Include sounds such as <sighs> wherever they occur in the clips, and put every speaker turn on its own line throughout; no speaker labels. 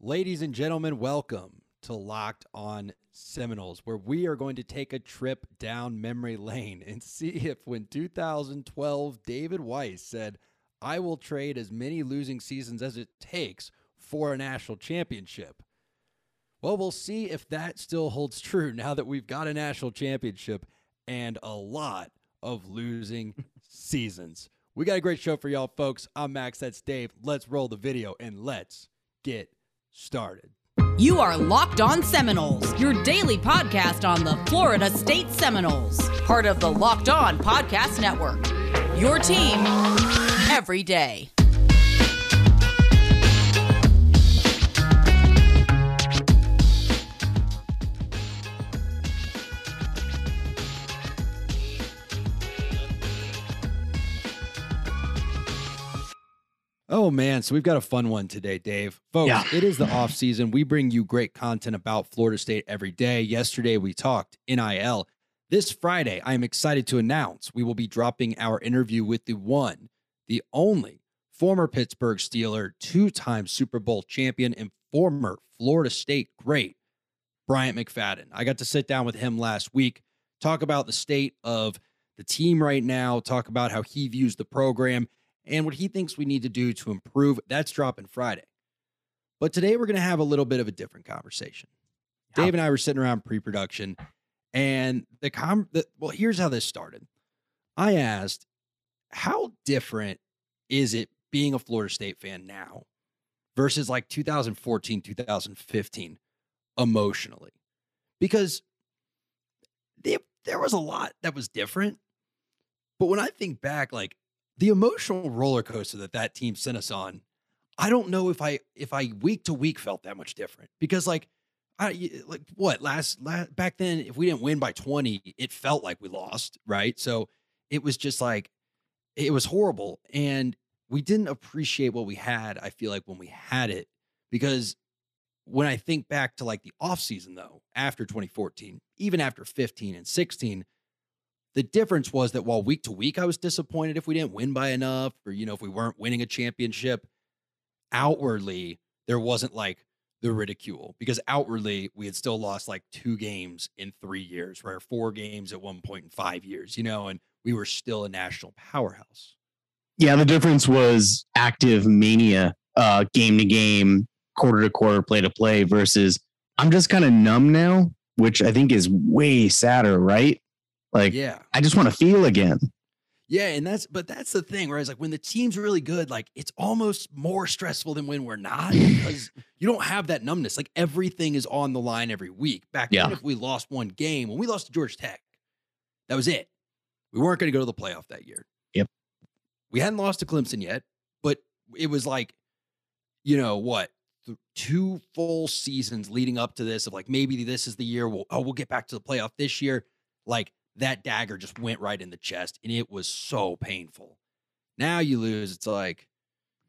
Ladies and gentlemen, welcome to Locked On Seminoles, where we are going to take a trip down memory lane and <laughs> see if when 2012 David Weiss said, I will trade as many losing seasons as it takes for a national championship. Well, we'll see if that still holds true now that we've got a national championship and a lot of losing <laughs> seasons. We got a great show for y'all, folks. I'm Max, that's Dave. Let's roll the video and let's get started.
You are Locked On Seminoles, your daily podcast on the Florida State Seminoles, part of the Locked On Podcast Network. Your team every day.
Oh man, so we've got a fun one today, Dave. Folks,
Yeah.
it is the off season. We bring you great content about Florida State every day. Yesterday we talked NIL. This Friday, I am excited to announce we will be dropping our interview with the one, the only former Pittsburgh Steeler, two-time Super Bowl champion and former Florida State great, Bryant McFadden. I got to sit down with him last week, talk about the state of the team right now, talk about how he views the program and what he thinks we need to do to improve. That's dropping Friday. But today we're going to have a little bit of a different conversation. Dave and I were sitting around pre-production, and the com. The, well, here's how this started. I asked, "How different is it being a Florida State fan now versus like 2014, 2015, emotionally?" Because there, there was a lot that was different. But when I think back, like the emotional roller coaster that that team sent us on, I don't know if I if I week to week felt that much different because like I like what last, last back then if we didn't win by 20 it felt like we lost right? So it was just like it was horrible and we didn't appreciate what we had I feel like when we had it because when I think back to like the offseason though after 2014 even after 15 and 16 the difference was that while week to week I was disappointed if we didn't win by enough or you know if we weren't winning a championship outwardly there wasn't like the ridicule because outwardly we had still lost like two games in 3 years right or four games at one point in 5 years you know and we were still a national powerhouse
Yeah, the difference was active mania, uh, game to game, quarter to quarter, play to play versus I'm just kind of numb now, which I think is way sadder, right? Like
yeah
I just want to feel again.
Yeah, and that's but that's the thing, right? It's like when the team's really good, like it's almost more stressful than when we're not because <laughs> you don't have that numbness. Like everything is on the line every week. Back then, if we lost one game, when we lost to Georgia Tech, that was it. We weren't going to go to the playoff that year.
Yep.
We hadn't lost to Clemson yet, but it was like, you know what? th- Two full seasons leading up to this of like maybe this is the year we'll oh we'll get back to the playoff this year. Like that dagger just went right in the chest and it was so painful. Now you lose, it's like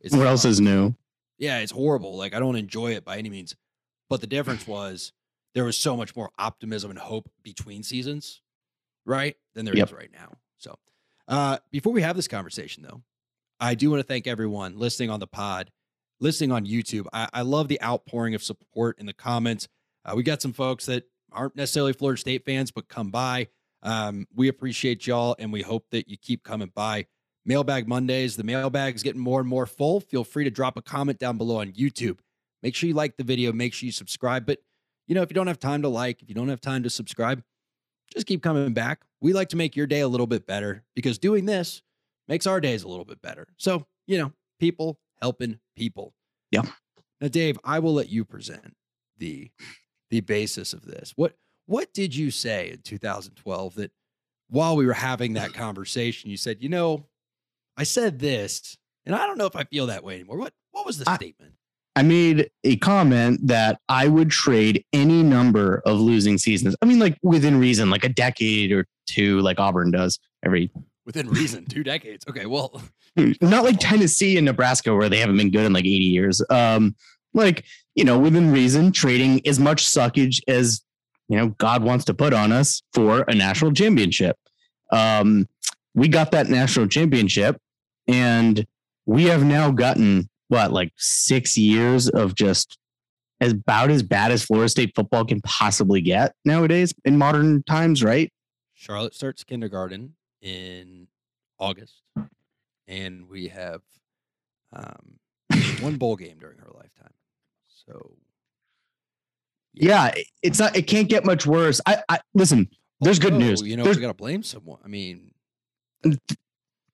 it's
what else is new?
yeah, it's horrible. Like I don't enjoy it by any means. But the difference was there was so much more optimism and hope between seasons, right? Than there is
Yep.
right now. So uh before we have this conversation though, I do want to thank everyone listening on the pod, listening on YouTube. I, I love the outpouring of support in the comments. Uh, we got some folks that aren't necessarily Florida State fans, but come by. Um, we appreciate y'all and we hope that you keep coming by. Mailbag Mondays, the mailbag is getting more and more full. Feel free to drop a comment down below on YouTube. Make sure you like the video, make sure you subscribe. But, you know, if you don't have time to like, if you don't have time to subscribe, just keep coming back. We like to make your day a little bit better because doing this makes our days a little bit better. So, you know, people helping people.
Yeah.
Now, Dave, I will let you present the the basis of this. What what did you say in 2012 that while we were having that <clears throat> conversation, you said, you know, I said this, and I don't know if I feel that way anymore. What what was the
I-
statement?
I made a comment that I would trade any number of losing seasons. I mean, like within reason, like a decade or two, like Auburn does every
Within reason, two decades. Okay, well, <laughs>
not like <laughs> Tennessee and Nebraska where they haven't been good in like 80 years. Um, like, you know, within reason, trading as much suckage as, you know, God wants to put on us for a national championship. Um, we got that national championship and we have now gotten what, like six years of just as about as bad as Florida State football can possibly get nowadays in modern times, right?
Charlotte starts kindergarten in August, and we have um, one bowl game during her lifetime. So,
Yeah, it's not. It can't get much worse. I, I listen. There's good news.
You know,
There's-
we got to blame someone. I mean,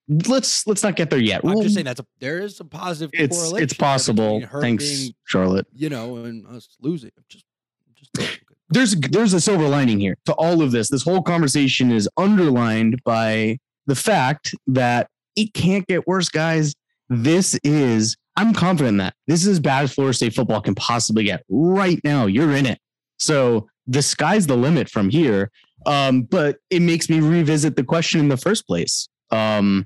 let's let's not get there yet.
I'm
We'll-
just saying that's a there is a positive.
it's
correlation
it's possible. Thanks,
being,
Charlotte.
you know, and us losing. I'm just, just
there's there's a silver lining here to all of this. This whole conversation is underlined by the fact that it can't get worse, guys. This is I'm confident that this is as bad as Florida State football can possibly get right now. You're in it, so the sky's the limit from here. Um, but it makes me revisit the question in the first place. Um,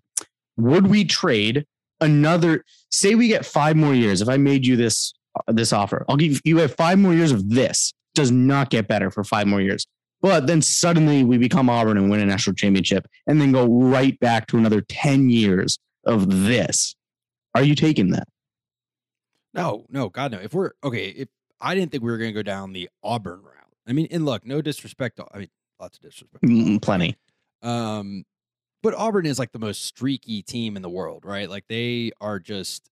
would we trade another? Say we get five more years. If I made you this this offer, I'll give you have five more years of this does not get better for five more years. But then suddenly we become Auburn and win a national championship and then go right back to another 10 years of this. Are you taking that?
No, no, God, no. If we're okay, if I didn't think we were going to go down the Auburn route. I mean, and look, no disrespect. to- I mean, lots of disrespect.
Mm, Plenty.
Um, but Auburn is like the most streaky team in the world, right? Like they are just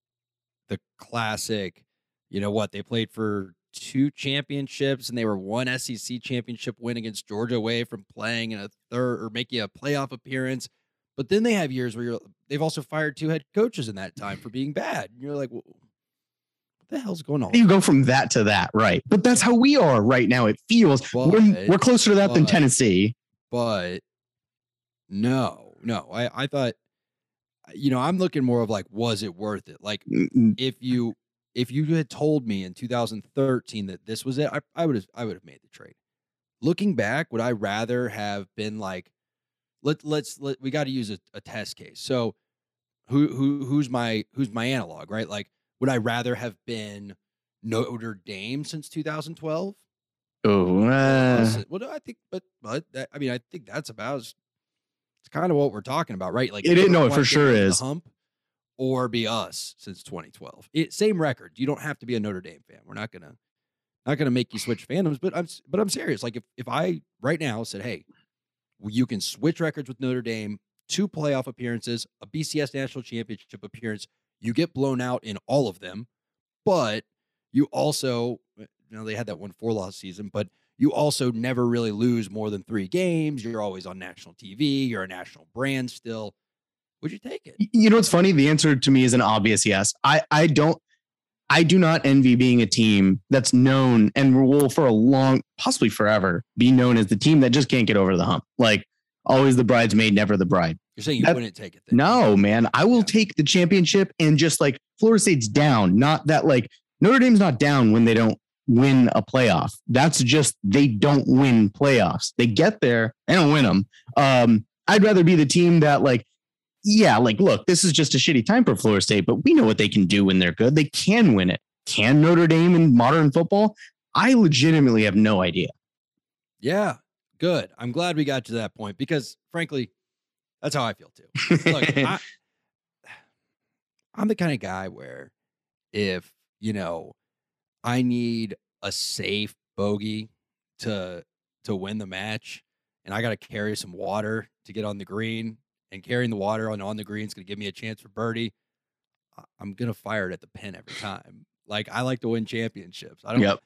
the classic. You know what? They played for two championships and they were one SEC championship win against Georgia away from playing in a third or making a playoff appearance. But then they have years where you're, they've also fired two head coaches in that time for being bad. And you're like, well, the hell's going on?
You go from that to that, right? But that's how we are right now. It feels we're, we're closer to that than Tennessee.
but no, no. I, I thought, you know, I'm looking more of like, was it worth it? Like,
Mm,
if you if you had told me in 2013 that this was it, I, I would have I would have made the trade. Looking back, would I rather have been like, let let's let we got to use a, a test case. So, who who who's my who's my analog, right? Like, would I rather have been Notre Dame since 2012?
Oh, uh,
well, no, I think, but but that, I mean, I think that's about. It's kind of what we're talking about, right? Like,
It is- no, it for sure is.
Hump, or be us since 2012. It, same record. You don't have to be a Notre Dame fan. We're not gonna not gonna make you switch fandoms. But I'm but I'm serious. Like, if if I right now said, hey, you can switch records with Notre Dame, two playoff appearances, a BCS national championship appearance, you get blown out in all of them, but you also eh, you know they had that one four loss season, but you also never really lose more than three games. You're always on national TV. You're a national brand still. Would you take it?
You know what's funny? The answer to me is an obvious yes. I I don't I do not envy being a team that's known and will for a long, possibly forever, be known as the team that just can't get over the hump. Like always the bridesmaid, never the bride.
You're saying you
That-
wouldn't take it? Then.
No, man. I will
Yeah.
take the championship and just like Florida State's down. Not that like Notre Dame's not down when they don't win a playoff. That's just they don't win playoffs. They get there, they don't win them. Um, I'd rather be the team that like, yeah, like look, this is just a shitty time for Florida State, but we know what they can do when they're good. They can win it. Can Notre Dame in modern football? I legitimately have no idea.
Yeah, good. I'm glad we got to that point because, frankly, that's how I feel too. Look, <laughs> I, <sighs> I'm the kind of guy where if you know I need a safe bogey to to win the match, and I got to carry some water to get on the green, and carrying the water on on the green is going to give me a chance for birdie. I'm gonna fire it at the pin every time. Like I like to win championships. I don't.
Yep.